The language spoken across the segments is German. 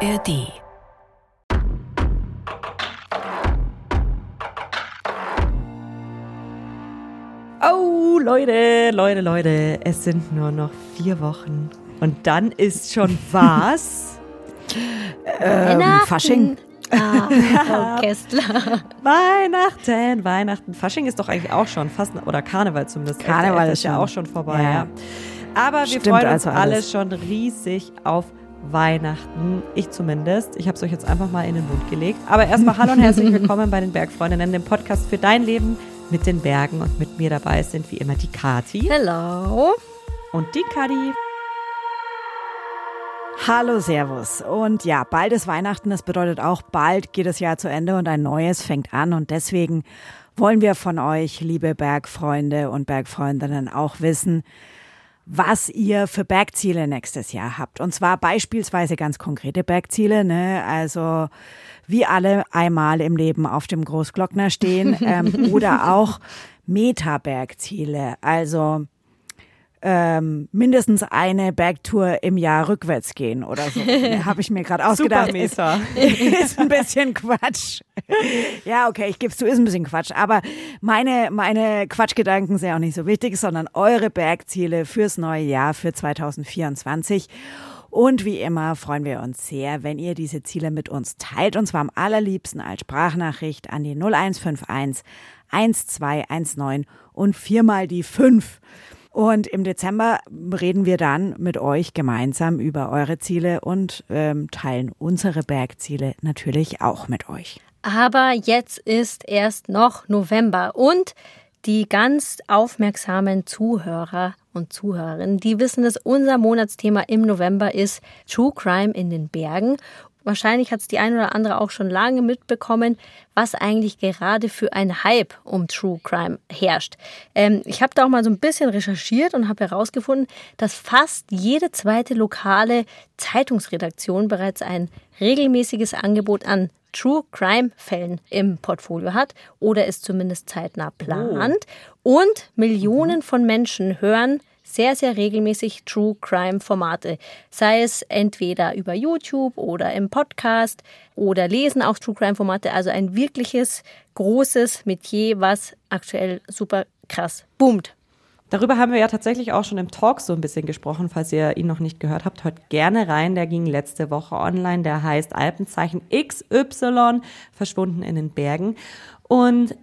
ARD. Oh, Leute, Leute, Leute, es sind nur noch vier Wochen. Und dann ist schon was? ähm, Fasching. Ah, Frau Kästler. Weihnachten, Weihnachten. Fasching ist doch eigentlich auch schon fast, oder Karneval zumindest. Karneval ist ja auch schon vorbei. Ja. Ja. Aber wir Stimmt freuen uns also alle alles. schon riesig auf Weihnachten. Ich zumindest. Ich habe es euch jetzt einfach mal in den Mund gelegt. Aber erstmal hallo und herzlich willkommen bei den Bergfreundinnen, dem Podcast für dein Leben mit den Bergen. Und mit mir dabei sind wie immer die Kati Hello. und die Kadi. Hallo, Servus. Und ja, bald ist Weihnachten. Das bedeutet auch, bald geht das Jahr zu Ende und ein neues fängt an. Und deswegen wollen wir von euch, liebe Bergfreunde und Bergfreundinnen, auch wissen, was ihr für Bergziele nächstes Jahr habt. Und zwar beispielsweise ganz konkrete Bergziele, ne? Also wie alle einmal im Leben auf dem Großglockner stehen ähm, oder auch Meta-Bergziele. Also ähm, mindestens eine Bergtour im Jahr rückwärts gehen oder so. Habe ich mir gerade ausgedacht. Super Ist, Meta. ist ein bisschen Quatsch. Ja, okay, ich gebe es zu, ist ein bisschen Quatsch. Aber meine, meine Quatschgedanken sind auch nicht so wichtig, sondern eure Bergziele fürs neue Jahr, für 2024. Und wie immer freuen wir uns sehr, wenn ihr diese Ziele mit uns teilt. Und zwar am allerliebsten als Sprachnachricht an die 0151 1219 und viermal die 5. Und im Dezember reden wir dann mit euch gemeinsam über eure Ziele und ähm, teilen unsere Bergziele natürlich auch mit euch. Aber jetzt ist erst noch November und die ganz aufmerksamen Zuhörer und Zuhörerinnen, die wissen, dass unser Monatsthema im November ist True Crime in den Bergen. Wahrscheinlich hat es die eine oder andere auch schon lange mitbekommen, was eigentlich gerade für ein Hype um True Crime herrscht. Ähm, ich habe da auch mal so ein bisschen recherchiert und habe herausgefunden, dass fast jede zweite lokale Zeitungsredaktion bereits ein regelmäßiges Angebot an True Crime Fällen im Portfolio hat oder es zumindest zeitnah plant. Und Millionen von Menschen hören sehr, sehr regelmäßig True Crime Formate. Sei es entweder über YouTube oder im Podcast oder lesen auch True Crime Formate. Also ein wirkliches großes Metier, was aktuell super krass boomt. Darüber haben wir ja tatsächlich auch schon im Talk so ein bisschen gesprochen. Falls ihr ihn noch nicht gehört habt, hört gerne rein. Der ging letzte Woche online. Der heißt Alpenzeichen XY, verschwunden in den Bergen. Und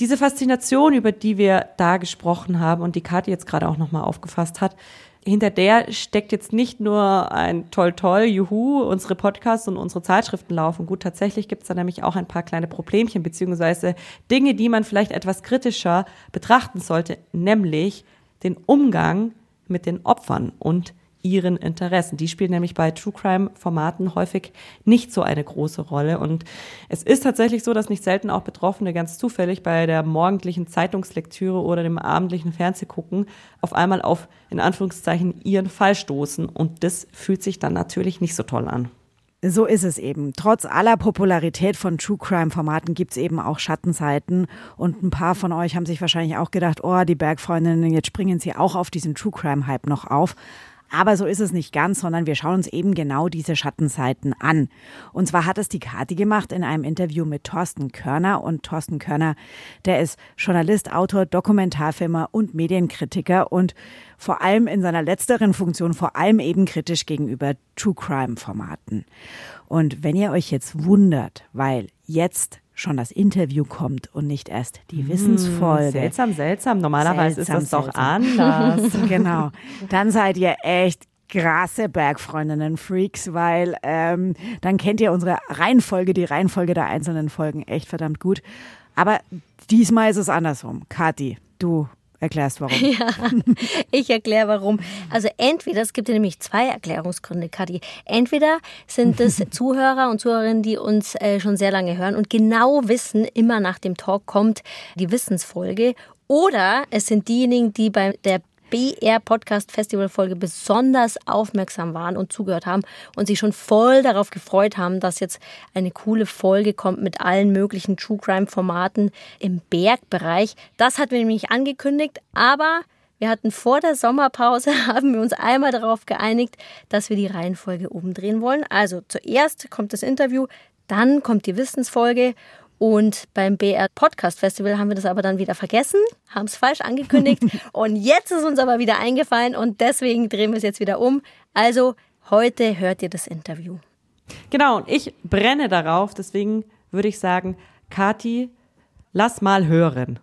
diese Faszination, über die wir da gesprochen haben und die Kathi jetzt gerade auch nochmal aufgefasst hat, hinter der steckt jetzt nicht nur ein toll toll, juhu, unsere Podcasts und unsere Zeitschriften laufen gut. Tatsächlich gibt es da nämlich auch ein paar kleine Problemchen beziehungsweise Dinge, die man vielleicht etwas kritischer betrachten sollte, nämlich den Umgang mit den Opfern und ihren Interessen. Die spielen nämlich bei True Crime Formaten häufig nicht so eine große Rolle. Und es ist tatsächlich so, dass nicht selten auch Betroffene ganz zufällig bei der morgendlichen Zeitungslektüre oder dem abendlichen Fernsehgucken auf einmal auf, in Anführungszeichen, ihren Fall stoßen. Und das fühlt sich dann natürlich nicht so toll an. So ist es eben. Trotz aller Popularität von True Crime-Formaten gibt's eben auch Schattenseiten. Und ein paar von euch haben sich wahrscheinlich auch gedacht, oh, die Bergfreundinnen, jetzt springen sie auch auf diesen True Crime-Hype noch auf. Aber so ist es nicht ganz, sondern wir schauen uns eben genau diese Schattenseiten an. Und zwar hat es die Kati gemacht in einem Interview mit Thorsten Körner. Und Thorsten Körner, der ist Journalist, Autor, Dokumentarfilmer und Medienkritiker und vor allem in seiner letzteren Funktion vor allem eben kritisch gegenüber True Crime Formaten. Und wenn ihr euch jetzt wundert, weil jetzt schon das Interview kommt und nicht erst die Wissensfolge. Seltsam, seltsam. Normalerweise Seltsam, ist das doch anders. genau. Dann seid ihr echt krasse Bergfreundinnen-Freaks, weil ähm, dann kennt ihr unsere Reihenfolge, die Reihenfolge der einzelnen Folgen echt verdammt gut. Aber diesmal ist es andersrum. Kathi, du erklärst warum. Ich erkläre warum. Also entweder, es gibt ja nämlich zwei Erklärungsgründe, Kathi. Entweder sind es Zuhörer und Zuhörerinnen, die uns äh, schon sehr lange hören und genau wissen, immer nach dem Talk kommt die Wissensfolge. Oder es sind diejenigen, die bei der BR Podcast Festival Folge besonders aufmerksam waren und zugehört haben und sich schon voll darauf gefreut haben, dass jetzt eine coole Folge kommt mit allen möglichen True Crime Formaten im Bergbereich. Das hatten wir nämlich angekündigt, aber Wir hatten vor der Sommerpause, haben wir uns einmal darauf geeinigt, dass wir die Reihenfolge umdrehen wollen. Also zuerst kommt das Interview, dann kommt die Wissensfolge und beim BR Podcast Festival haben wir das aber dann wieder vergessen, haben es falsch angekündigt und jetzt ist uns aber wieder eingefallen und deswegen drehen wir es jetzt wieder um. Also heute hört ihr das Interview. Genau, und ich brenne darauf, deswegen würde ich sagen, Kati, lass mal hören.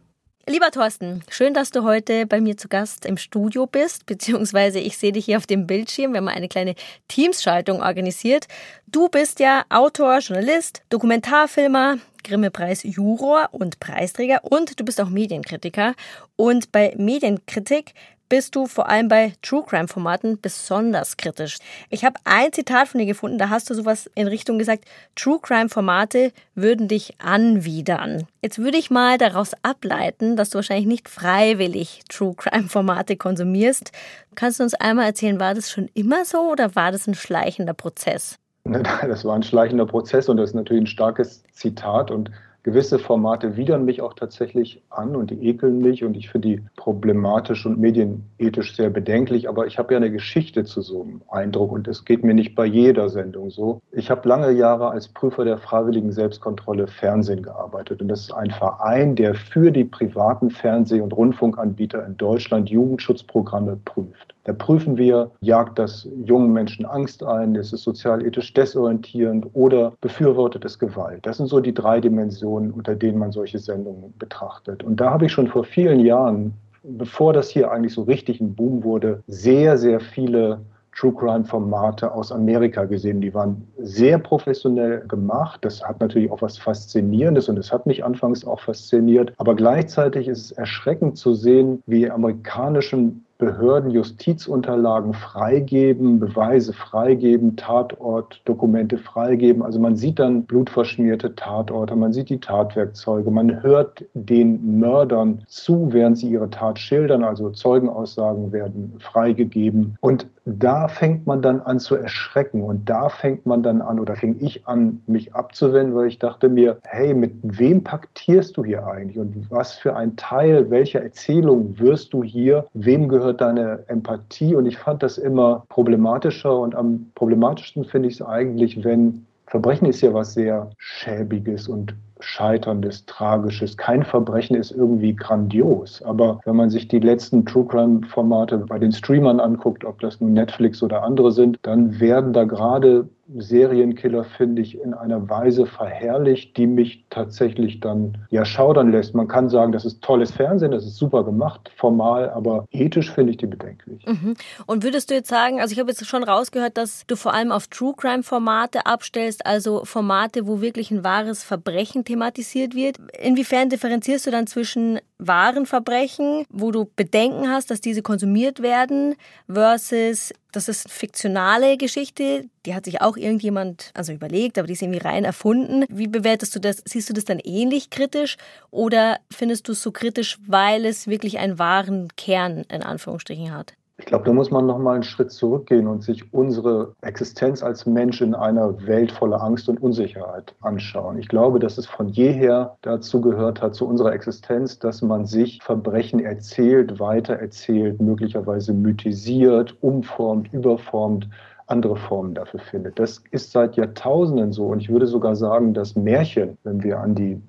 Lieber Thorsten, schön, dass du heute bei mir zu Gast im Studio bist, beziehungsweise ich sehe dich hier auf dem Bildschirm. Wir haben eine kleine Teamsschaltung organisiert. Du bist ja Autor, Journalist, Dokumentarfilmer, Grimme-Preis-Juror und Preisträger und du bist auch Medienkritiker. Und bei Medienkritik bist du vor allem bei True Crime Formaten besonders kritisch. Ich habe ein Zitat von dir gefunden, da hast du sowas in Richtung gesagt, True Crime Formate würden dich anwidern. Jetzt würde ich mal daraus ableiten, dass du wahrscheinlich nicht freiwillig True Crime Formate konsumierst. Kannst du uns einmal erzählen, war das schon immer so oder war das ein schleichender Prozess? Das war ein schleichender Prozess und das ist natürlich ein starkes Zitat und gewisse Formate widern mich auch tatsächlich an und die ekeln mich und ich finde die problematisch und medienethisch sehr bedenklich. Aber ich habe ja eine Geschichte zu so einem Eindruck und es geht mir nicht bei jeder Sendung so. Ich habe lange Jahre als Prüfer der freiwilligen Selbstkontrolle Fernsehen gearbeitet und das ist ein Verein, der für die privaten Fernseh- und Rundfunkanbieter in Deutschland Jugendschutzprogramme prüft. Da prüfen wir, jagt das jungen Menschen Angst ein, ist es sozial-ethisch desorientierend oder befürwortet es Gewalt. Das sind so die drei Dimensionen, unter denen man solche Sendungen betrachtet. Und da habe ich schon vor vielen Jahren, bevor das hier eigentlich so richtig ein Boom wurde, sehr, sehr viele True Crime Formate aus Amerika gesehen. Die waren sehr professionell gemacht. Das hat natürlich auch was Faszinierendes und es hat mich anfangs auch fasziniert. Aber gleichzeitig ist es erschreckend zu sehen, wie amerikanischen Behörden Justizunterlagen freigeben, Beweise freigeben, Tatortdokumente freigeben. Also man sieht dann blutverschmierte Tatorte, man sieht die Tatwerkzeuge, man hört den Mördern zu, während sie ihre Tat schildern, also Zeugenaussagen werden freigegeben. Und da fängt man dann an zu erschrecken und da fängt man dann an oder fing ich an, mich abzuwenden, weil ich dachte mir, hey, mit wem paktierst du hier eigentlich und was für ein Teil welcher Erzählung wirst du hier, wem gehört wird deine Empathie. Und ich fand das immer problematischer. Und am problematischsten finde ich es eigentlich, wenn Verbrechen ist ja was sehr Schäbiges und Scheiterndes, Tragisches. Kein Verbrechen ist irgendwie grandios. Aber wenn man sich die letzten True Crime-Formate bei den Streamern anguckt, ob das nun Netflix oder andere sind, dann werden da gerade Serienkiller, finde ich, in einer Weise verherrlicht, die mich tatsächlich dann ja schaudern lässt. Man kann sagen, das ist tolles Fernsehen, das ist super gemacht, formal, aber ethisch finde ich die bedenklich. Mhm. Und würdest du jetzt sagen, also ich habe jetzt schon rausgehört, dass du vor allem auf True Crime Formate abstellst, also Formate, wo wirklich ein wahres Verbrechen thematisiert wird. Inwiefern differenzierst du dann zwischen wahren Verbrechen, wo du Bedenken hast, dass diese konsumiert werden, versus das ist eine fiktionale Geschichte, die hat sich auch irgendjemand also überlegt, aber die ist irgendwie rein erfunden. Wie bewertest du das? Siehst du das dann ähnlich kritisch oder findest du es so kritisch, weil es wirklich einen wahren Kern in Anführungsstrichen hat? Ich glaube, da muss man noch mal einen Schritt zurückgehen und sich unsere Existenz als Mensch in einer Welt voller Angst und Unsicherheit anschauen. Ich glaube, dass es von jeher dazu gehört hat, zu unserer Existenz, dass man sich Verbrechen erzählt, weitererzählt, möglicherweise mythisiert, umformt, überformt, andere Formen dafür findet. Das ist seit Jahrtausenden so. Und ich würde sogar sagen, dass Märchen, wenn wir an die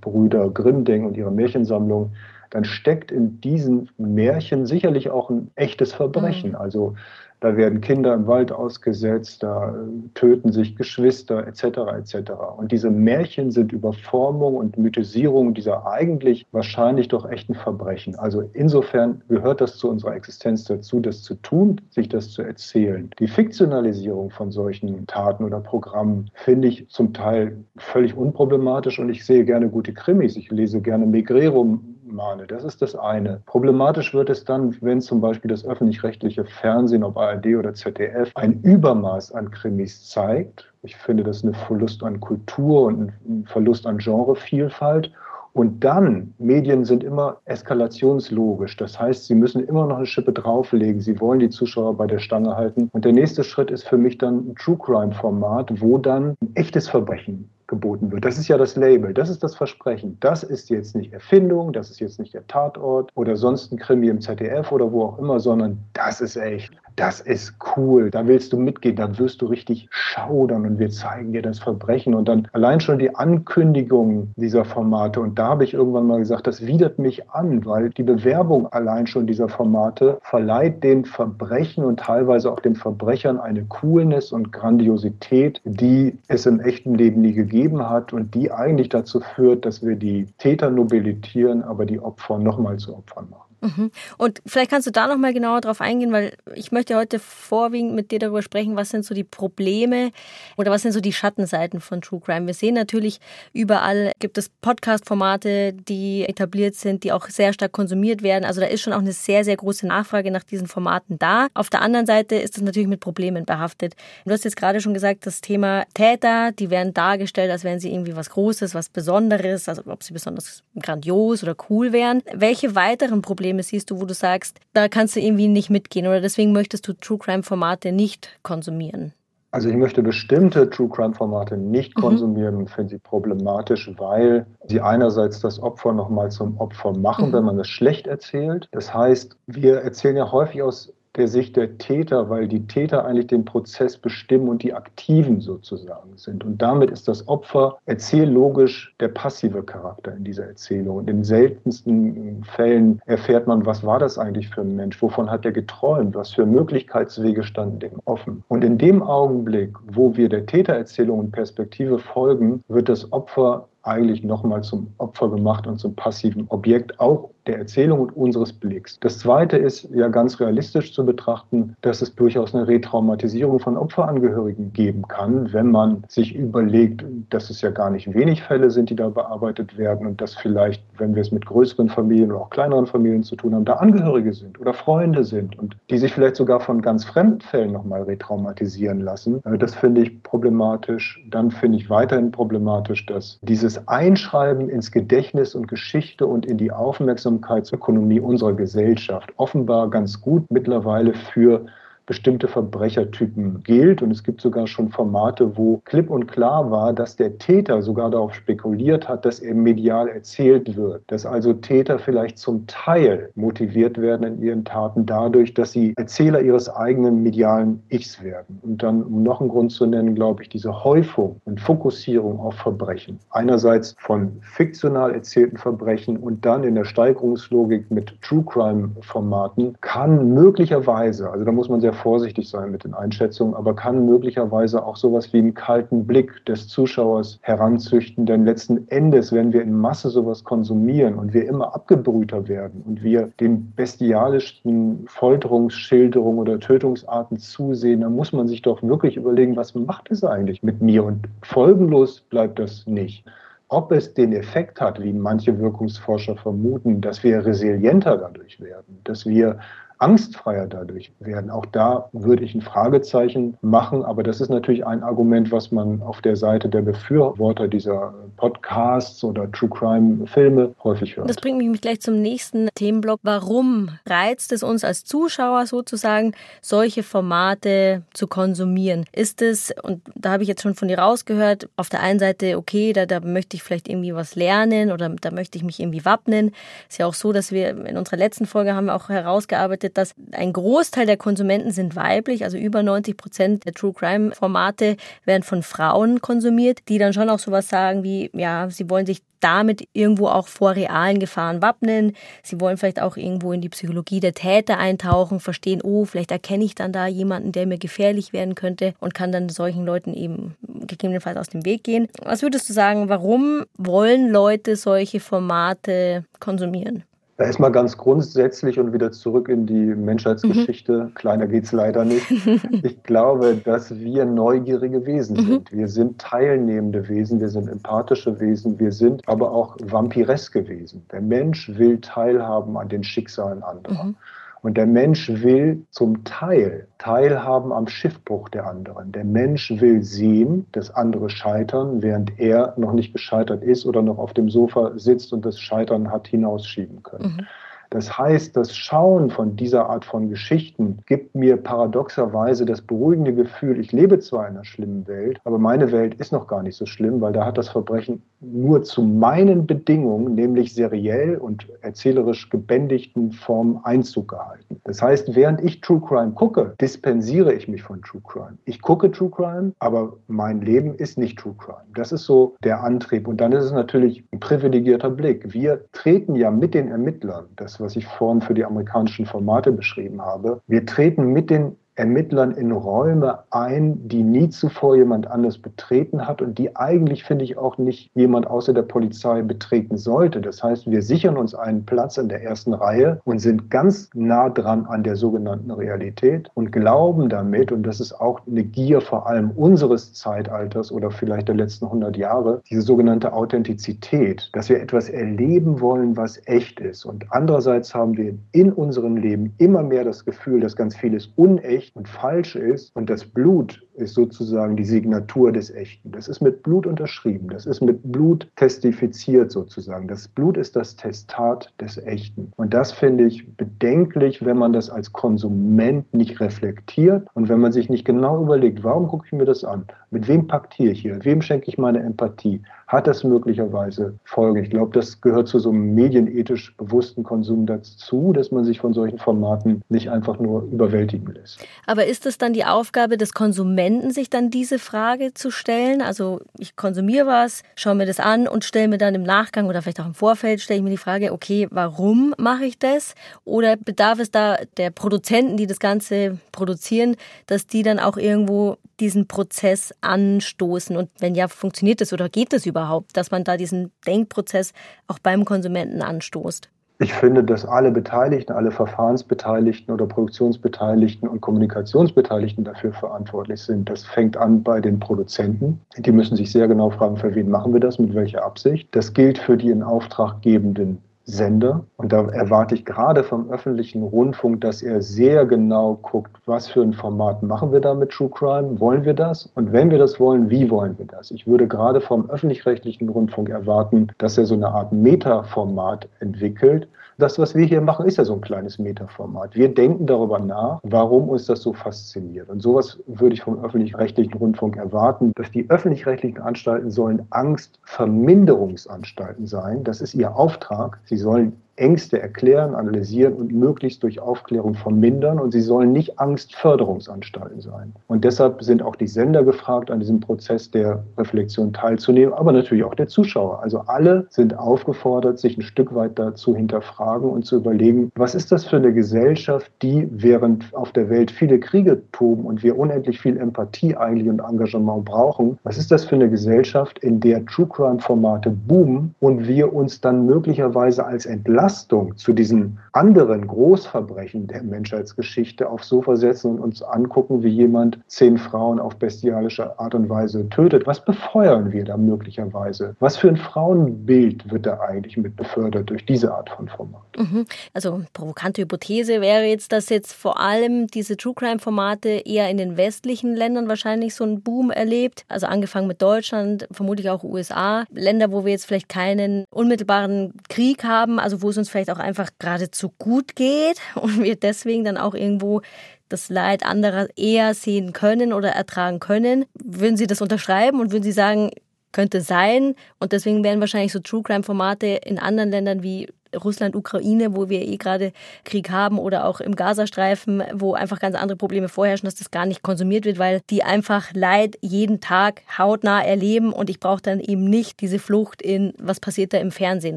Brüder Grimm denken und ihre Märchensammlung, dann steckt in diesen Märchen sicherlich auch ein echtes Verbrechen. Mhm. Also da werden Kinder im Wald ausgesetzt, da töten sich Geschwister etc. etc. Und diese Märchen sind Überformung und Mythisierung dieser eigentlich wahrscheinlich doch echten Verbrechen. Also insofern gehört das zu unserer Existenz dazu, das zu tun, sich das zu erzählen. Die Fiktionalisierung von solchen Taten oder Programmen finde ich zum Teil völlig unproblematisch und ich sehe gerne gute Krimis. Ich lese gerne Megrero Male. Das ist das eine. Problematisch wird es dann, wenn zum Beispiel das öffentlich-rechtliche Fernsehen, ob ARD oder ZDF, ein Übermaß an Krimis zeigt. Ich finde das ein Verlust an Kultur und ein Verlust an Genrevielfalt. Und dann, Medien sind immer eskalationslogisch. Das heißt, sie müssen immer noch eine Schippe drauflegen. Sie wollen die Zuschauer bei der Stange halten. Und der nächste Schritt ist für mich dann ein True Crime Format, wo dann ein echtes Verbrechen geboten wird. Das ist ja das Label, das ist das Versprechen. Das ist jetzt nicht Erfindung, das ist jetzt nicht der Tatort oder sonst ein Krimi im ZDF oder wo auch immer, sondern das ist echt das ist cool, da willst du mitgehen, da wirst du richtig schaudern und wir zeigen dir das Verbrechen. Und dann allein schon die Ankündigung dieser Formate. Und da habe ich irgendwann mal gesagt, das widert mich an, weil die Bewerbung allein schon dieser Formate verleiht den Verbrechen und teilweise auch den Verbrechern eine Coolness und Grandiosität, die es im echten Leben nie gegeben hat und die eigentlich dazu führt, dass wir die Täter nobilitieren, aber die Opfer nochmal zu Opfern machen. Mhm. Und vielleicht kannst du da noch mal genauer drauf eingehen, weil ich möchte heute vorwiegend mit dir darüber sprechen, was sind so die Probleme oder was sind so die Schattenseiten von True Crime. Wir sehen natürlich überall gibt es Podcast-Formate, die etabliert sind, die auch sehr stark konsumiert werden. Also da ist schon auch eine sehr, sehr große Nachfrage nach diesen Formaten da. Auf der anderen Seite ist es natürlich mit Problemen behaftet. Du hast jetzt gerade schon gesagt, das Thema Täter, die werden dargestellt, als wären sie irgendwie was Großes, was Besonderes, also ob sie besonders grandios oder cool wären. Welche weiteren Probleme Probleme siehst du, wo du sagst, da kannst du irgendwie nicht mitgehen oder deswegen möchtest du True Crime Formate nicht konsumieren? Also ich möchte bestimmte True Crime Formate nicht mhm. konsumieren und finde sie problematisch, weil sie einerseits das Opfer nochmal zum Opfer machen, mhm. wenn man es schlecht erzählt. Das heißt, wir erzählen ja häufig aus der Sicht der Täter, weil die Täter eigentlich den Prozess bestimmen und die Aktiven sozusagen sind. Und damit ist das Opfer erzähllogisch der passive Charakter in dieser Erzählung. Und in seltensten Fällen erfährt man, was war das eigentlich für ein Mensch? Wovon hat er geträumt? Was für Möglichkeitswege standen dem offen? Und in dem Augenblick, wo wir der Tätererzählung und Perspektive folgen, wird das Opfer eigentlich nochmal zum Opfer gemacht und zum passiven Objekt, auch der Erzählung und unseres Blicks. Das Zweite ist ja ganz realistisch zu betrachten, dass es durchaus eine Retraumatisierung von Opferangehörigen geben kann, wenn man sich überlegt, dass es ja gar nicht wenig Fälle sind, die da bearbeitet werden und dass vielleicht, wenn wir es mit größeren Familien oder auch kleineren Familien zu tun haben, da Angehörige sind oder Freunde sind und die sich vielleicht sogar von ganz fremden Fällen nochmal retraumatisieren lassen. Äh, das finde ich problematisch. Dann finde ich weiterhin problematisch, dass dieses Einschreiben ins Gedächtnis und Geschichte und in die Aufmerksamkeit Aufmerksamkeitsökonomie unserer Gesellschaft offenbar ganz gut mittlerweile für bestimmte Verbrechertypen gilt. Und es gibt sogar schon Formate, wo klipp und klar war, dass der Täter sogar darauf spekuliert hat, dass er medial erzählt wird. Dass also Täter vielleicht zum Teil motiviert werden in ihren Taten dadurch, dass sie Erzähler ihres eigenen medialen Ichs werden. Und dann, um noch einen Grund zu nennen, glaube ich, diese Häufung und Fokussierung auf Verbrechen. Einerseits von fiktional erzählten Verbrechen und dann in der Steigerungslogik mit True Crime Formaten kann möglicherweise, also da muss man sehr vorsichtig sein mit den Einschätzungen, aber kann möglicherweise auch sowas wie einen kalten Blick des Zuschauers heranzüchten. Denn letzten Endes, wenn wir in Masse sowas konsumieren und wir immer abgebrühter werden und wir den bestialischsten Folterungsschilderungen oder Tötungsarten zusehen, dann muss man sich doch wirklich überlegen, was macht es eigentlich mit mir? Und folgenlos bleibt das nicht. Ob es den Effekt hat, wie manche Wirkungsforscher vermuten, dass wir resilienter dadurch werden, dass wir angstfreier dadurch werden. Auch da würde ich ein Fragezeichen machen, aber das ist natürlich ein Argument, was man auf der Seite der Befürworter dieser Podcasts oder True Crime Filme häufig hört. Das bringt mich gleich zum nächsten Themenblock. Warum reizt es uns als Zuschauer sozusagen, solche Formate zu konsumieren? Ist es, und da habe ich jetzt schon von dir rausgehört, auf der einen Seite, okay, da, da möchte ich vielleicht irgendwie was lernen oder da möchte ich mich irgendwie wappnen. Ist ja auch so, dass wir in unserer letzten Folge haben wir auch herausgearbeitet, bedeutet, dass ein Großteil der Konsumenten sind weiblich, also über 90 Prozent der True Crime Formate werden von Frauen konsumiert, die dann schon auch sowas sagen wie, ja, sie wollen sich damit irgendwo auch vor realen Gefahren wappnen. Sie wollen vielleicht auch irgendwo in die Psychologie der Täter eintauchen, verstehen, oh, vielleicht erkenne ich dann da jemanden, der mir gefährlich werden könnte und kann dann solchen Leuten eben gegebenenfalls aus dem Weg gehen. Was würdest du sagen, warum wollen Leute solche Formate konsumieren? Erstmal ganz grundsätzlich und wieder zurück in die Menschheitsgeschichte. Mhm. Kleiner geht es leider nicht. Ich glaube, dass wir neugierige Wesen mhm. sind. Wir sind teilnehmende Wesen, wir sind empathische Wesen, wir sind aber auch vampireske Wesen. Der Mensch will teilhaben an den Schicksalen anderer. Mhm. Und der Mensch will zum Teil teilhaben am Schiffbruch der anderen. Der Mensch will sehen, dass andere scheitern, während er noch nicht gescheitert ist oder noch auf dem Sofa sitzt und das Scheitern hat hinausschieben können. Mhm. Das heißt, das Schauen von dieser Art von Geschichten gibt mir paradoxerweise das beruhigende Gefühl, ich lebe zwar in einer schlimmen Welt, aber meine Welt ist noch gar nicht so schlimm, weil da hat das Verbrechen nur zu meinen Bedingungen, nämlich seriell und erzählerisch gebändigten Formen Einzug gehalten. Das heißt, während ich True Crime gucke, dispensiere ich mich von True Crime. Ich gucke True Crime, aber mein Leben ist nicht True Crime. Das ist so der Antrieb. Und dann ist es natürlich ein privilegierter Blick. Wir treten ja mit den Ermittlern, das, was ich vorhin für die amerikanischen Formate beschrieben habe, wir treten mit den Ermittlern in Räume ein, die nie zuvor jemand anders betreten hat und die eigentlich, finde ich, auch nicht jemand außer der Polizei betreten sollte. Das heißt, wir sichern uns einen Platz in der ersten Reihe und sind ganz nah dran an der sogenannten Realität und glauben damit, und das ist auch eine Gier vor allem unseres Zeitalters oder vielleicht der letzten 100 Jahre, diese sogenannte Authentizität, dass wir etwas erleben wollen, was echt ist. Und andererseits haben wir in unserem Leben immer mehr das Gefühl, dass ganz vieles unecht und falsch ist. Und das Blut ist sozusagen die Signatur des Echten. Das ist mit Blut unterschrieben. Das ist mit Blut testifiziert sozusagen. Das Blut ist das Testat des Echten. Und das finde ich bedenklich, wenn man das als Konsument nicht reflektiert und wenn man sich nicht genau überlegt, warum gucke ich mir das an? Mit wem paktiere ich hier? Wem schenke ich meine Empathie? Hat das möglicherweise Folgen? Ich glaube, das gehört zu so einem medienethisch bewussten Konsum dazu, dass man sich von solchen Formaten nicht einfach nur überwältigen lässt. Aber ist es dann die Aufgabe des Konsumenten, sich dann diese Frage zu stellen? Also ich konsumiere was, schaue mir das an und stelle mir dann im Nachgang oder vielleicht auch im Vorfeld, stelle ich mir die Frage, okay, warum mache ich das? Oder bedarf es da der Produzenten, die das Ganze produzieren, dass die dann auch irgendwo diesen Prozess anstoßen? Und wenn ja, funktioniert das oder geht das überhaupt, dass man da diesen Denkprozess auch beim Konsumenten anstoßt? Ich finde, dass alle Beteiligten, alle Verfahrensbeteiligten oder Produktionsbeteiligten und Kommunikationsbeteiligten dafür verantwortlich sind. Das fängt an bei den Produzenten. Die müssen sich sehr genau fragen, für wen machen wir das, mit welcher Absicht. Das gilt für die in Auftrag gebenden Sender. Und da erwarte ich gerade vom öffentlichen Rundfunk, dass er sehr genau guckt, was für ein Format machen wir da mit True Crime? Wollen wir das? Und wenn wir das wollen, wie wollen wir das? Ich würde gerade vom öffentlich-rechtlichen Rundfunk erwarten, dass er so eine Art Meta-Format entwickelt, das, was wir hier machen, ist ja so ein kleines Metaformat. Wir denken darüber nach, warum uns das so fasziniert. Und sowas würde ich vom öffentlich-rechtlichen Rundfunk erwarten, dass die öffentlich-rechtlichen Anstalten sollen Angstverminderungsanstalten sein. Das ist ihr Auftrag. Sie sollen Ängste erklären, analysieren und möglichst durch Aufklärung vermindern. Und sie sollen nicht Angstförderungsanstalten sein. Und deshalb sind auch die Sender gefragt, an diesem Prozess der Reflexion teilzunehmen, aber natürlich auch der Zuschauer. Also alle sind aufgefordert, sich ein Stück weit dazu hinterfragen und zu überlegen, was ist das für eine Gesellschaft, die während auf der Welt viele Kriege toben und wir unendlich viel Empathie eigentlich und Engagement brauchen, was ist das für eine Gesellschaft, in der True Crime Formate boomen und wir uns dann möglicherweise als Entlastung Belastung zu diesen anderen Großverbrechen der Menschheitsgeschichte aufs Sofa setzen und uns angucken, wie jemand zehn Frauen auf bestialische Art und Weise tötet. Was befeuern wir da möglicherweise? Was für ein Frauenbild wird da eigentlich mit befördert durch diese Art von Format? Mhm. Also provokante Hypothese wäre jetzt, dass jetzt vor allem diese True Crime Formate eher in den westlichen Ländern wahrscheinlich so einen Boom erlebt. Also angefangen mit Deutschland, vermutlich auch USA. Länder, wo wir jetzt vielleicht keinen unmittelbaren Krieg haben, also wo es uns vielleicht auch einfach geradezu gut geht und wir deswegen dann auch irgendwo das Leid anderer eher sehen können oder ertragen können. Würden Sie das unterschreiben und würden Sie sagen, könnte sein und deswegen werden wahrscheinlich so True Crime Formate in anderen Ländern wie Russland, Ukraine, wo wir eh gerade Krieg haben oder auch im Gazastreifen, wo einfach ganz andere Probleme vorherrschen, dass das gar nicht konsumiert wird, weil die einfach Leid jeden Tag hautnah erleben und ich brauche dann eben nicht diese Flucht in, was passiert da im Fernsehen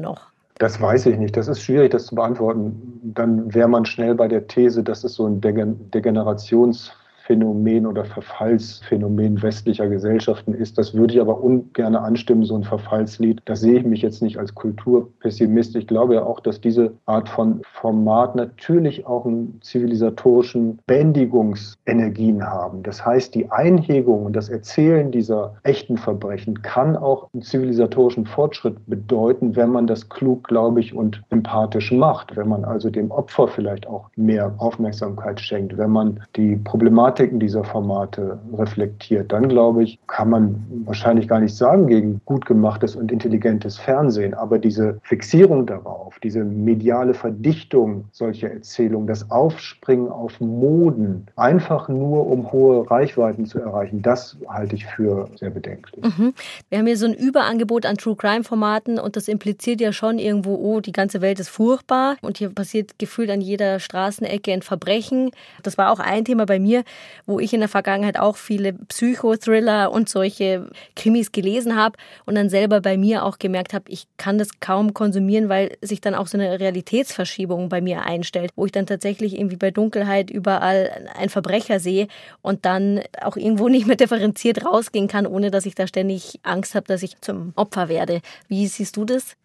noch. Das weiß ich nicht. Das ist schwierig, das zu beantworten. Dann wäre man schnell bei der These, dass es so ein Degenerations Phänomen oder Verfallsphänomen westlicher Gesellschaften ist. Das würde ich aber ungern anstimmen, so ein Verfallslied. Da sehe ich mich jetzt nicht als Kulturpessimist. Ich glaube ja auch, dass diese Art von Format natürlich auch einen zivilisatorischen Bändigungsenergien haben. Das heißt, die Einhegung und das Erzählen dieser echten Verbrechen kann auch einen zivilisatorischen Fortschritt bedeuten, wenn man das klug, glaube ich, und empathisch macht. Wenn man also dem Opfer vielleicht auch mehr Aufmerksamkeit schenkt, wenn man die Problematik Thematiken dieser Formate reflektiert, dann glaube ich, kann man wahrscheinlich gar nicht sagen gegen gut gemachtes und intelligentes Fernsehen. Aber diese Fixierung darauf, diese mediale Verdichtung solcher Erzählungen, das Aufspringen auf Moden, einfach nur um hohe Reichweiten zu erreichen, das halte ich für sehr bedenklich. Mhm. Wir haben hier so ein Überangebot an True Crime Formaten und das impliziert ja schon irgendwo, oh, die ganze Welt ist furchtbar und hier passiert gefühlt an jeder Straßenecke ein Verbrechen. Das war auch ein Thema bei mir, wo ich in der Vergangenheit auch viele Psychothriller und solche Krimis gelesen habe und dann selber bei mir auch gemerkt habe, ich kann das kaum konsumieren, weil sich dann auch so eine Realitätsverschiebung bei mir einstellt, wo ich dann tatsächlich irgendwie bei Dunkelheit überall ein Verbrecher sehe und dann auch irgendwo nicht mehr differenziert rausgehen kann, ohne dass ich da ständig Angst habe, dass ich zum Opfer werde. Wie siehst du das?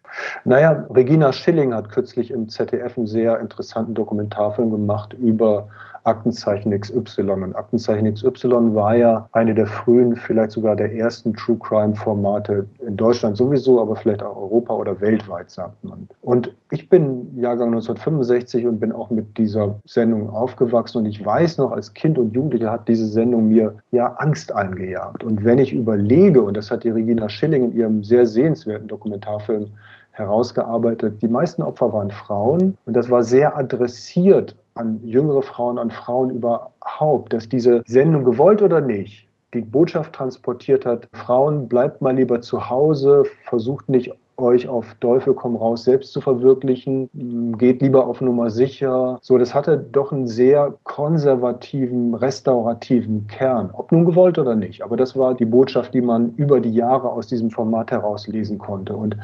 Naja, Regina Schilling hat kürzlich im ZDF einen sehr interessanten Dokumentarfilm gemacht über Aktenzeichen XY. Und Aktenzeichen XY war ja eine der frühen, vielleicht sogar der ersten True Crime Formate in Deutschland sowieso, aber vielleicht auch Europa oder weltweit, sagt man. Und ich bin Jahrgang 1965 und bin auch mit dieser Sendung aufgewachsen. Und ich weiß noch, als Kind und Jugendlicher hat diese Sendung mir ja Angst eingejagt. Und wenn ich überlege, und das hat die Regina Schilling in ihrem sehr sehenswerten Dokumentarfilm herausgearbeitet. Die meisten Opfer waren Frauen und das war sehr adressiert an jüngere Frauen, an Frauen überhaupt, dass diese Sendung gewollt oder nicht die Botschaft transportiert hat, Frauen, bleibt mal lieber zu Hause, versucht nicht euch auf Teufel komm raus selbst zu verwirklichen, geht lieber auf Nummer sicher. So, das hatte doch einen sehr konservativen, restaurativen Kern, ob nun gewollt oder nicht. Aber das war die Botschaft, die man über die Jahre aus diesem Format herauslesen konnte. Und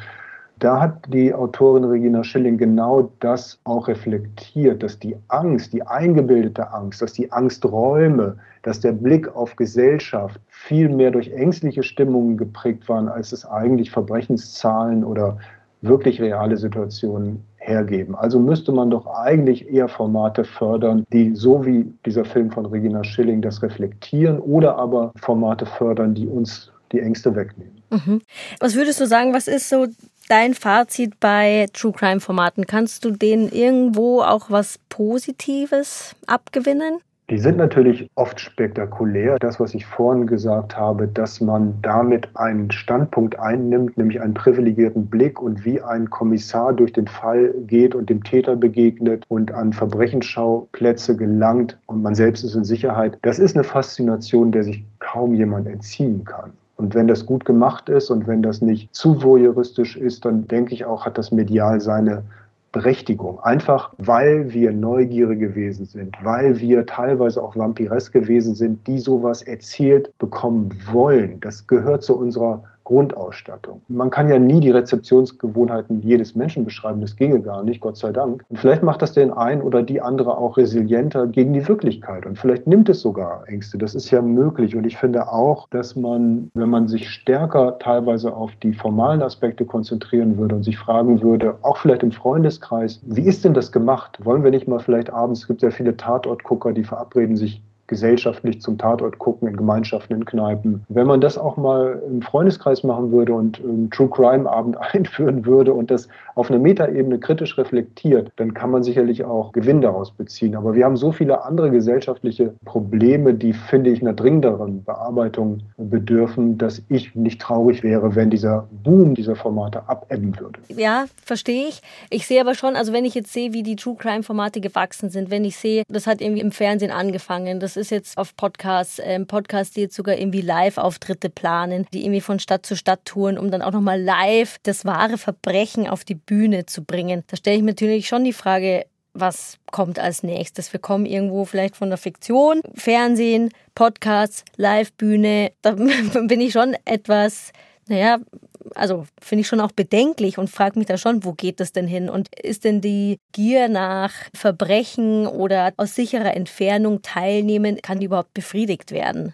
da hat die Autorin Regina Schilling genau das auch reflektiert, dass die Angst, die eingebildete Angst, dass die Angsträume, dass der Blick auf Gesellschaft viel mehr durch ängstliche Stimmungen geprägt waren, als es eigentlich Verbrechenszahlen oder wirklich reale Situationen hergeben. Also müsste man doch eigentlich eher Formate fördern, die so wie dieser Film von Regina Schilling das reflektieren oder aber Formate fördern, die uns die Ängste wegnehmen. Mhm. Was würdest du sagen, was ist so dein Fazit bei True Crime Formaten? Kannst du denen irgendwo auch was Positives abgewinnen? Die sind natürlich oft spektakulär. Das, was ich vorhin gesagt habe, dass man damit einen Standpunkt einnimmt, nämlich einen privilegierten Blick und wie ein Kommissar durch den Fall geht und dem Täter begegnet und an Verbrechensschauplätze gelangt und man selbst ist in Sicherheit. Das ist eine Faszination, der sich kaum jemand entziehen kann. Und wenn das gut gemacht ist und wenn das nicht zu voyeuristisch ist, dann denke ich auch, hat das medial seine Berechtigung. Einfach weil wir neugierig gewesen sind, weil wir teilweise auch vampiresk gewesen sind, die sowas erzählt bekommen wollen. Das gehört zu unserer Grundausstattung. Man kann ja nie die Rezeptionsgewohnheiten jedes Menschen beschreiben, das ginge gar nicht, Gott sei Dank. Und vielleicht macht das den einen oder die andere auch resilienter gegen die Wirklichkeit und vielleicht nimmt es sogar Ängste. Das ist ja möglich und ich finde auch, dass man, wenn man sich stärker teilweise auf die formalen Aspekte konzentrieren würde und sich fragen würde, auch vielleicht im Freundeskreis, wie ist denn das gemacht? Wollen wir nicht mal vielleicht abends, es gibt ja viele Tatortgucker, die verabreden sich gesellschaftlich zum Tatort gucken, in Gemeinschaften, in Kneipen. Wenn man das auch mal im Freundeskreis machen würde und einen True Crime Abend einführen würde und das auf einer Metaebene kritisch reflektiert, dann kann man sicherlich auch Gewinn daraus beziehen. Aber wir haben so viele andere gesellschaftliche Probleme, die, finde ich, einer dringenderen Bearbeitung bedürfen, dass ich nicht traurig wäre, wenn dieser Boom dieser Formate abebben würde. Ja, verstehe ich. Ich sehe aber schon, also wenn ich jetzt sehe, wie die True Crime Formate gewachsen sind, wenn ich sehe, das hat irgendwie im Fernsehen angefangen, das ist jetzt auf Podcasts, ähm, Podcasts, die jetzt sogar irgendwie Live-Auftritte planen, die irgendwie von Stadt zu Stadt touren, um dann auch nochmal live das wahre Verbrechen auf die Bühne zu bringen. Da stelle ich mir natürlich schon die Frage, was kommt als nächstes? Wir kommen irgendwo vielleicht von der Fiktion, Fernsehen, Podcasts, Live-Bühne. Da bin ich schon etwas, naja, also finde ich schon auch bedenklich und frage mich da schon, wo geht das denn hin? Und ist denn die Gier nach Verbrechen oder aus sicherer Entfernung teilnehmen, kann die überhaupt befriedigt werden?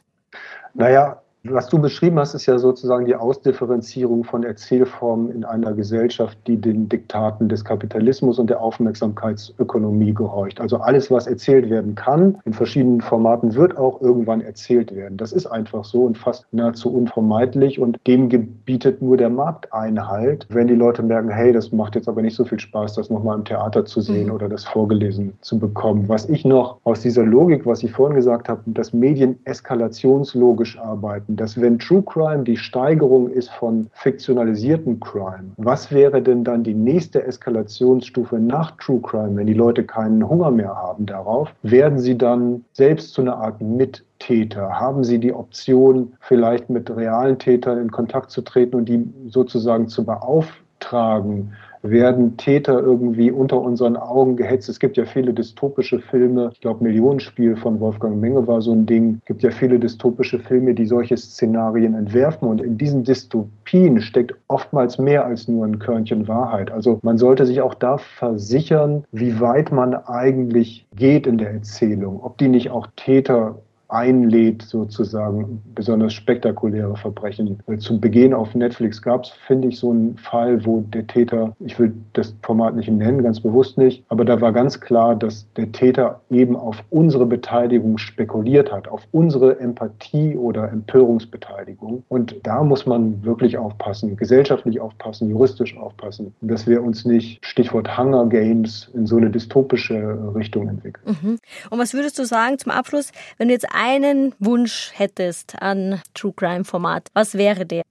Naja, Was du beschrieben hast, ist ja sozusagen die Ausdifferenzierung von Erzählformen in einer Gesellschaft, die den Diktaten des Kapitalismus und der Aufmerksamkeitsökonomie gehorcht. Also alles, was erzählt werden kann, in verschiedenen Formaten, wird auch irgendwann erzählt werden. Das ist einfach so und fast nahezu unvermeidlich und dem gebietet nur der Markt Einhalt, wenn die Leute merken, hey, das macht jetzt aber nicht so viel Spaß, das nochmal im Theater zu sehen mhm. oder das vorgelesen zu bekommen. Was ich noch aus dieser Logik, was ich vorhin gesagt habe, dass Medien eskalationslogisch arbeiten, dass wenn True Crime die Steigerung ist von fiktionalisierten Crime, was wäre denn dann die nächste Eskalationsstufe nach True Crime, wenn die Leute keinen Hunger mehr haben darauf? Werden sie dann selbst zu einer Art Mittäter? Haben sie die Option, vielleicht mit realen Tätern in Kontakt zu treten und die sozusagen zu beauftragen? Werden Täter irgendwie unter unseren Augen gehetzt. Es gibt ja viele dystopische Filme. Ich glaube, Millionenspiel von Wolfgang Menge war so ein Ding. Es gibt ja viele dystopische Filme, die solche Szenarien entwerfen. Und in diesen Dystopien steckt oftmals mehr als nur ein Körnchen Wahrheit. Also man sollte sich auch da versichern, wie weit man eigentlich geht in der Erzählung. Ob die nicht auch Täter einlädt, sozusagen besonders spektakuläre Verbrechen zu begehen. Auf Netflix gab es, finde ich, so einen Fall, wo der Täter, ich will das Format nicht nennen, ganz bewusst nicht, aber da war ganz klar, dass der Täter eben auf unsere Beteiligung spekuliert hat, auf unsere Empathie oder Empörungsbeteiligung. Und da muss man wirklich aufpassen, gesellschaftlich aufpassen, juristisch aufpassen, dass wir uns nicht, Stichwort Hunger Games, in so eine dystopische Richtung entwickeln. Mhm. Und was würdest du sagen zum Abschluss, wenn du jetzt einen Wunsch hättest an True Crime Format, was wäre der?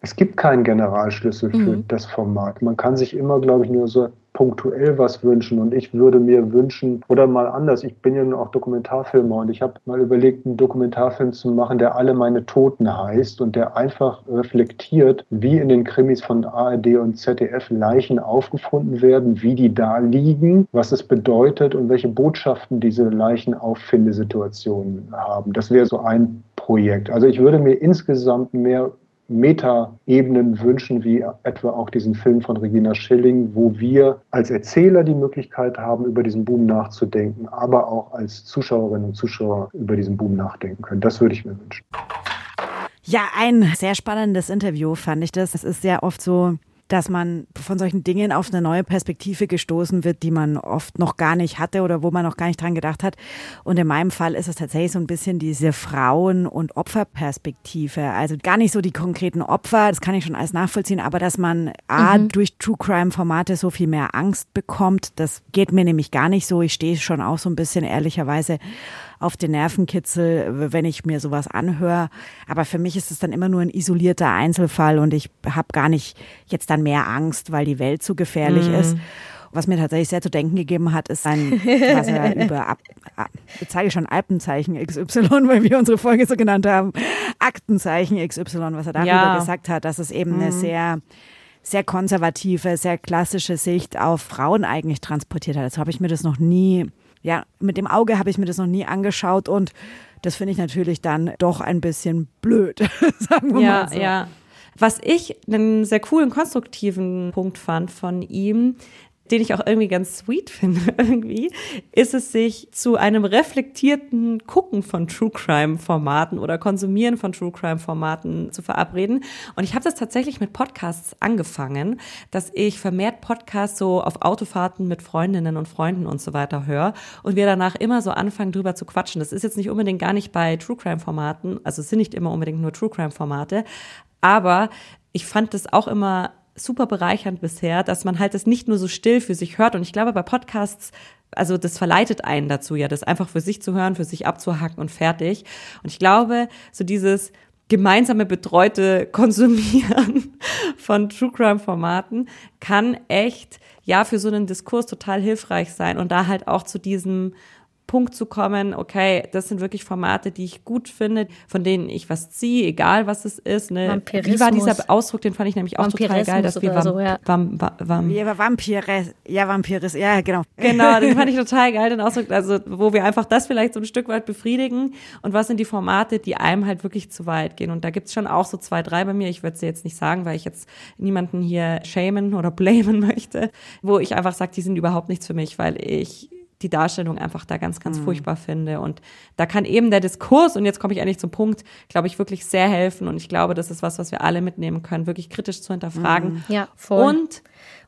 Es gibt keinen Generalschlüssel für mhm. das Format. Man kann sich immer, glaube ich, nur so punktuell was wünschen. Und ich würde mir wünschen, oder mal anders, ich bin ja nun auch Dokumentarfilmer und ich habe mal überlegt, einen Dokumentarfilm zu machen, der alle meine Toten heißt und der einfach reflektiert, wie in den Krimis von ARD und ZDF Leichen aufgefunden werden, wie die da liegen, was es bedeutet und welche Botschaften diese Leichenauffindesituationen haben. Das wäre so ein Projekt. Also ich würde mir insgesamt mehr Metaebenen wünschen, wie etwa auch diesen Film von Regina Schilling, wo wir als Erzähler die Möglichkeit haben, über diesen Boom nachzudenken, aber auch als Zuschauerinnen und Zuschauer über diesen Boom nachdenken können. Das würde ich mir wünschen. Ja, ein sehr spannendes Interview fand ich das. Es ist sehr oft so, dass man von solchen Dingen auf eine neue Perspektive gestoßen wird, die man oft noch gar nicht hatte oder wo man noch gar nicht dran gedacht hat. Und in meinem Fall ist es tatsächlich so ein bisschen diese Frauen- und Opferperspektive. Also gar nicht so die konkreten Opfer, das kann ich schon alles nachvollziehen, aber dass man A, mhm. durch True Crime-Formate so viel mehr Angst bekommt, das geht mir nämlich gar nicht so. Ich stehe schon auch so ein bisschen ehrlicherweise auf den Nervenkitzel, wenn ich mir sowas anhöre. Aber für mich ist es dann immer nur ein isolierter Einzelfall und ich habe gar nicht jetzt dann mehr Angst, weil die Welt so gefährlich mhm. ist. Was mir tatsächlich sehr zu denken gegeben hat, ist ein, was er über, ab, ab, jetzt zeige ich schon Alpenzeichen XY, weil wir unsere Folge so genannt haben, Aktenzeichen XY, was er darüber ja. gesagt hat, dass es eben mhm. eine sehr, sehr konservative, sehr klassische Sicht auf Frauen eigentlich transportiert hat. Also habe ich mir das noch nie ja, mit dem Auge habe ich mir das noch nie angeschaut und das finde ich natürlich dann doch ein bisschen blöd, sagen wir ja, mal so. Ja, was ich einen sehr coolen, konstruktiven Punkt fand von ihm, den ich auch irgendwie ganz sweet finde, irgendwie, ist es sich zu einem reflektierten Gucken von True Crime Formaten oder Konsumieren von True Crime Formaten zu verabreden. Und ich habe das tatsächlich mit Podcasts angefangen, dass ich vermehrt Podcasts so auf Autofahrten mit Freundinnen und Freunden und so weiter höre und wir danach immer so anfangen drüber zu quatschen. Das ist jetzt nicht unbedingt gar nicht bei True Crime Formaten, also es sind nicht immer unbedingt nur True Crime Formate, aber ich fand das auch immer super bereichernd bisher, dass man halt das nicht nur so still für sich hört. Und ich glaube, bei Podcasts, also das verleitet einen dazu, ja, das einfach für sich zu hören, für sich abzuhacken und fertig. Und ich glaube, so dieses gemeinsame betreute Konsumieren von True Crime Formaten kann echt, ja, für so einen Diskurs total hilfreich sein und da halt auch zu diesem Punkt zu kommen, okay, das sind wirklich Formate, die ich gut finde, von denen ich was ziehe, egal was es ist. Ne? Wie war dieser Ausdruck, den fand ich nämlich auch total geil, dass wir so, ja. Vam, Vam, Vam, ja, Vampire, ja, Vampiris, ja, genau. Genau, den fand ich total geil, den Ausdruck, also wo wir einfach das vielleicht so ein Stück weit befriedigen und was sind die Formate, die einem halt wirklich zu weit gehen. Und da gibt's schon auch so zwei, drei bei mir, ich würde sie jetzt nicht sagen, weil ich jetzt niemanden hier shamen oder blamen möchte, wo ich einfach sage, die sind überhaupt nichts für mich, weil ich die Darstellung einfach da ganz, ganz mhm. furchtbar finde. Und da kann eben der Diskurs, und jetzt komme ich eigentlich zum Punkt, glaube ich, wirklich sehr helfen. Und ich glaube, das ist was, was wir alle mitnehmen können, wirklich kritisch zu hinterfragen. Mhm. Ja, voll. Und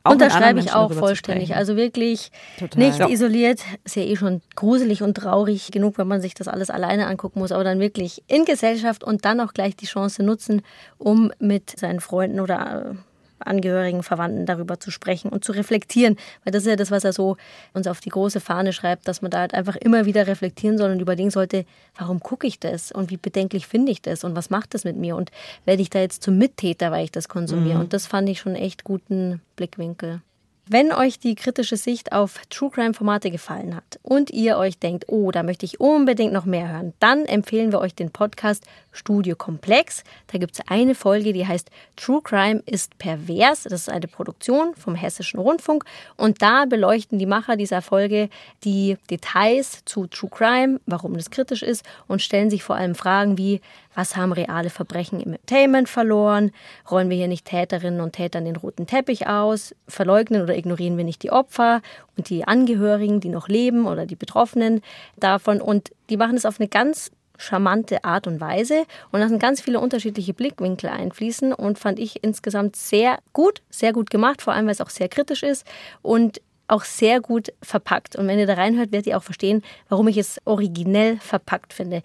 Unterschreibe ich auch vollständig. Also wirklich Total. nicht ja. isoliert. Ist ja eh schon gruselig und traurig genug, wenn man sich das alles alleine angucken muss, aber dann wirklich in Gesellschaft und dann auch gleich die Chance nutzen, um mit seinen Freunden oder Angehörigen, Verwandten darüber zu sprechen und zu reflektieren. Weil das ist ja das, was er so uns auf die große Fahne schreibt, dass man da halt einfach immer wieder reflektieren soll und überlegen sollte, warum gucke ich das und wie bedenklich finde ich das und was macht das mit mir und werde ich da jetzt zum Mittäter, weil ich das konsumiere. Mhm. Und das fand ich schon echt guten Blickwinkel. Wenn euch die kritische Sicht auf True Crime Formate gefallen hat und ihr euch denkt, oh, da möchte ich unbedingt noch mehr hören, dann empfehlen wir euch den Podcast Studio Komplex. Da gibt es eine Folge, die heißt True Crime ist pervers. Das ist eine Produktion vom Hessischen Rundfunk und da beleuchten die Macher dieser Folge die Details zu True Crime, warum das kritisch ist und stellen sich vor allem Fragen wie, was haben reale Verbrechen im Entertainment verloren? Rollen wir hier nicht Täterinnen und Tätern den roten Teppich aus? Verleugnen oder ignorieren wir nicht die Opfer und die Angehörigen, die noch leben oder die Betroffenen davon? Und die machen es auf eine ganz charmante Art und Weise und lassen ganz viele unterschiedliche Blickwinkel einfließen und fand ich insgesamt sehr gut, sehr gut gemacht, vor allem weil es auch sehr kritisch ist und auch sehr gut verpackt. Und wenn ihr da reinhört, werdet ihr auch verstehen, warum ich es originell verpackt finde.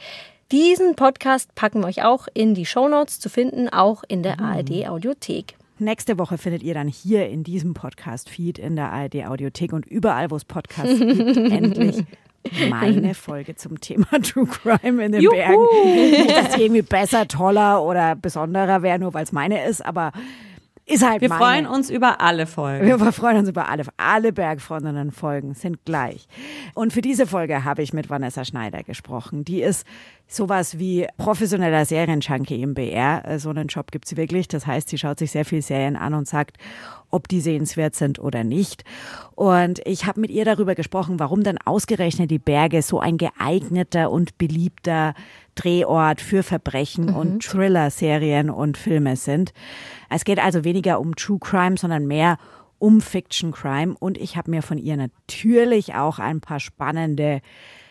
Diesen Podcast packen wir euch auch in die Shownotes zu finden, auch in der mhm. ARD Audiothek. Nächste Woche findet ihr dann hier in diesem Podcast-Feed in der ARD Audiothek und überall, wo es Podcasts gibt, endlich meine Folge zum Thema True Crime in den Juhu. Bergen. Nicht, dass die irgendwie besser, toller oder besonderer wäre, nur weil es meine ist, aber ist halt Wir meine. freuen uns über alle Folgen. Wir freuen uns über alle. Alle Bergfreundinnen-Folgen sind gleich. Und für diese Folge habe ich mit Vanessa Schneider gesprochen. Die ist sowas wie professioneller Serienjunkie im BR. Äh, so einen Job gibt sie wirklich. Das heißt, sie schaut sich sehr viel Serien an und sagt, ob die sehenswert sind oder nicht. Und ich habe mit ihr darüber gesprochen, warum dann ausgerechnet die Berge so ein geeigneter und beliebter Drehort für Verbrechen mhm. und Thriller-Serien und Filme sind. Es geht also weniger um True Crime, sondern mehr um Fiction Crime. Und ich habe mir von ihr natürlich auch ein paar spannende,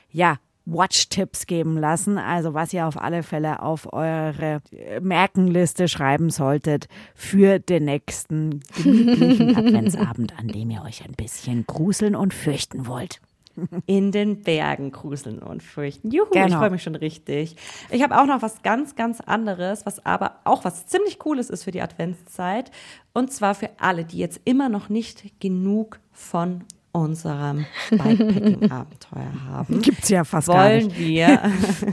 ja, Watch-Tipps geben lassen. Also was ihr auf alle Fälle auf eure Merkenliste schreiben solltet für den nächsten gemütlichen Adventsabend, an dem ihr euch ein bisschen gruseln und fürchten wollt in den Bergen gruseln und fürchten. Juhu, genau. ich freue mich schon richtig. Ich habe auch noch was ganz, ganz anderes, was aber auch was ziemlich Cooles ist für die Adventszeit. Und zwar für alle, die jetzt immer noch nicht genug von unserem Bikepacking-Abenteuer haben. Gibt's ja fast wollen gar nicht. Wir,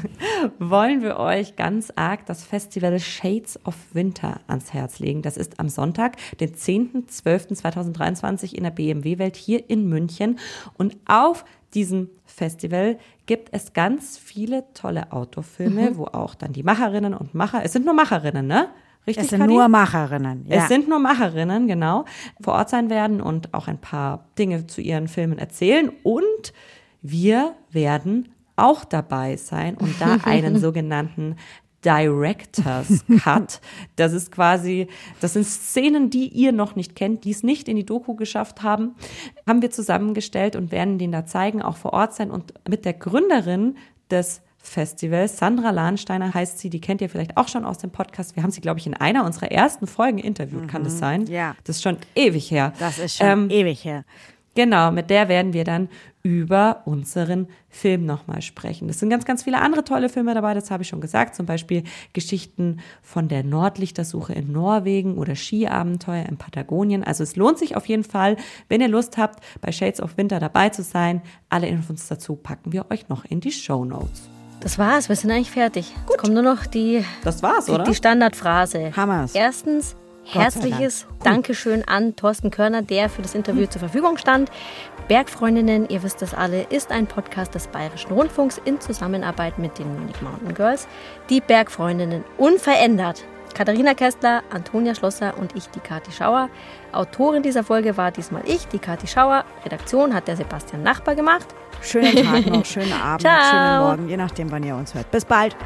wollen wir euch ganz arg das Festival Shades of Winter ans Herz legen. Das ist am Sonntag, den 10.12.2023 in der BMW-Welt hier in München. Und auf diesem Festival gibt es ganz viele tolle Autofilme, mhm. wo auch dann die Macherinnen und Macher, es sind nur Macherinnen, ne? Richtig, es sind Kadi? nur Macherinnen. Ja. Es sind nur Macherinnen, genau, vor Ort sein werden und auch ein paar Dinge zu ihren Filmen erzählen. Und wir werden auch dabei sein und da einen sogenannten Director's Cut. Das ist quasi, das sind Szenen, die ihr noch nicht kennt, die es nicht in die Doku geschafft haben, haben wir zusammengestellt und werden den da zeigen, auch vor Ort sein und mit der Gründerin des Festival. Sandra Lahnsteiner heißt sie, die kennt ihr vielleicht auch schon aus dem Podcast. Wir haben sie, glaube ich, in einer unserer ersten Folgen interviewt, mhm. kann das sein? Ja. Das ist schon ewig her. Das ist schon ähm, ewig her. Genau, mit der werden wir dann über unseren Film nochmal sprechen. Es sind ganz, ganz viele andere tolle Filme dabei, das habe ich schon gesagt. Zum Beispiel Geschichten von der Nordlichtersuche in Norwegen oder Skiabenteuer in Patagonien. Also es lohnt sich auf jeden Fall, wenn ihr Lust habt, bei Shades of Winter dabei zu sein. Alle Infos dazu packen wir euch noch in die Show Notes. Das war's, wir sind eigentlich fertig. Gut. Jetzt kommt nur noch die, das war's, die, oder? die Standardphrase. Hammers. Erstens, herzliches Dankeschön an Thorsten Körner, der für das Interview zur Verfügung stand. Bergfreundinnen, ihr wisst das alle, ist ein Podcast des Bayerischen Rundfunks in Zusammenarbeit mit den Munich Mountain Girls. Die Bergfreundinnen unverändert. Katharina Kästler, Antonia Schlosser und ich, die Kathi Schauer. Autorin dieser Folge war diesmal ich, die Kathi Schauer. Redaktion hat der Sebastian Nachbar gemacht. Schönen Tag noch, schönen Abend, schönen Morgen, je nachdem, wann ihr uns hört. Bis bald.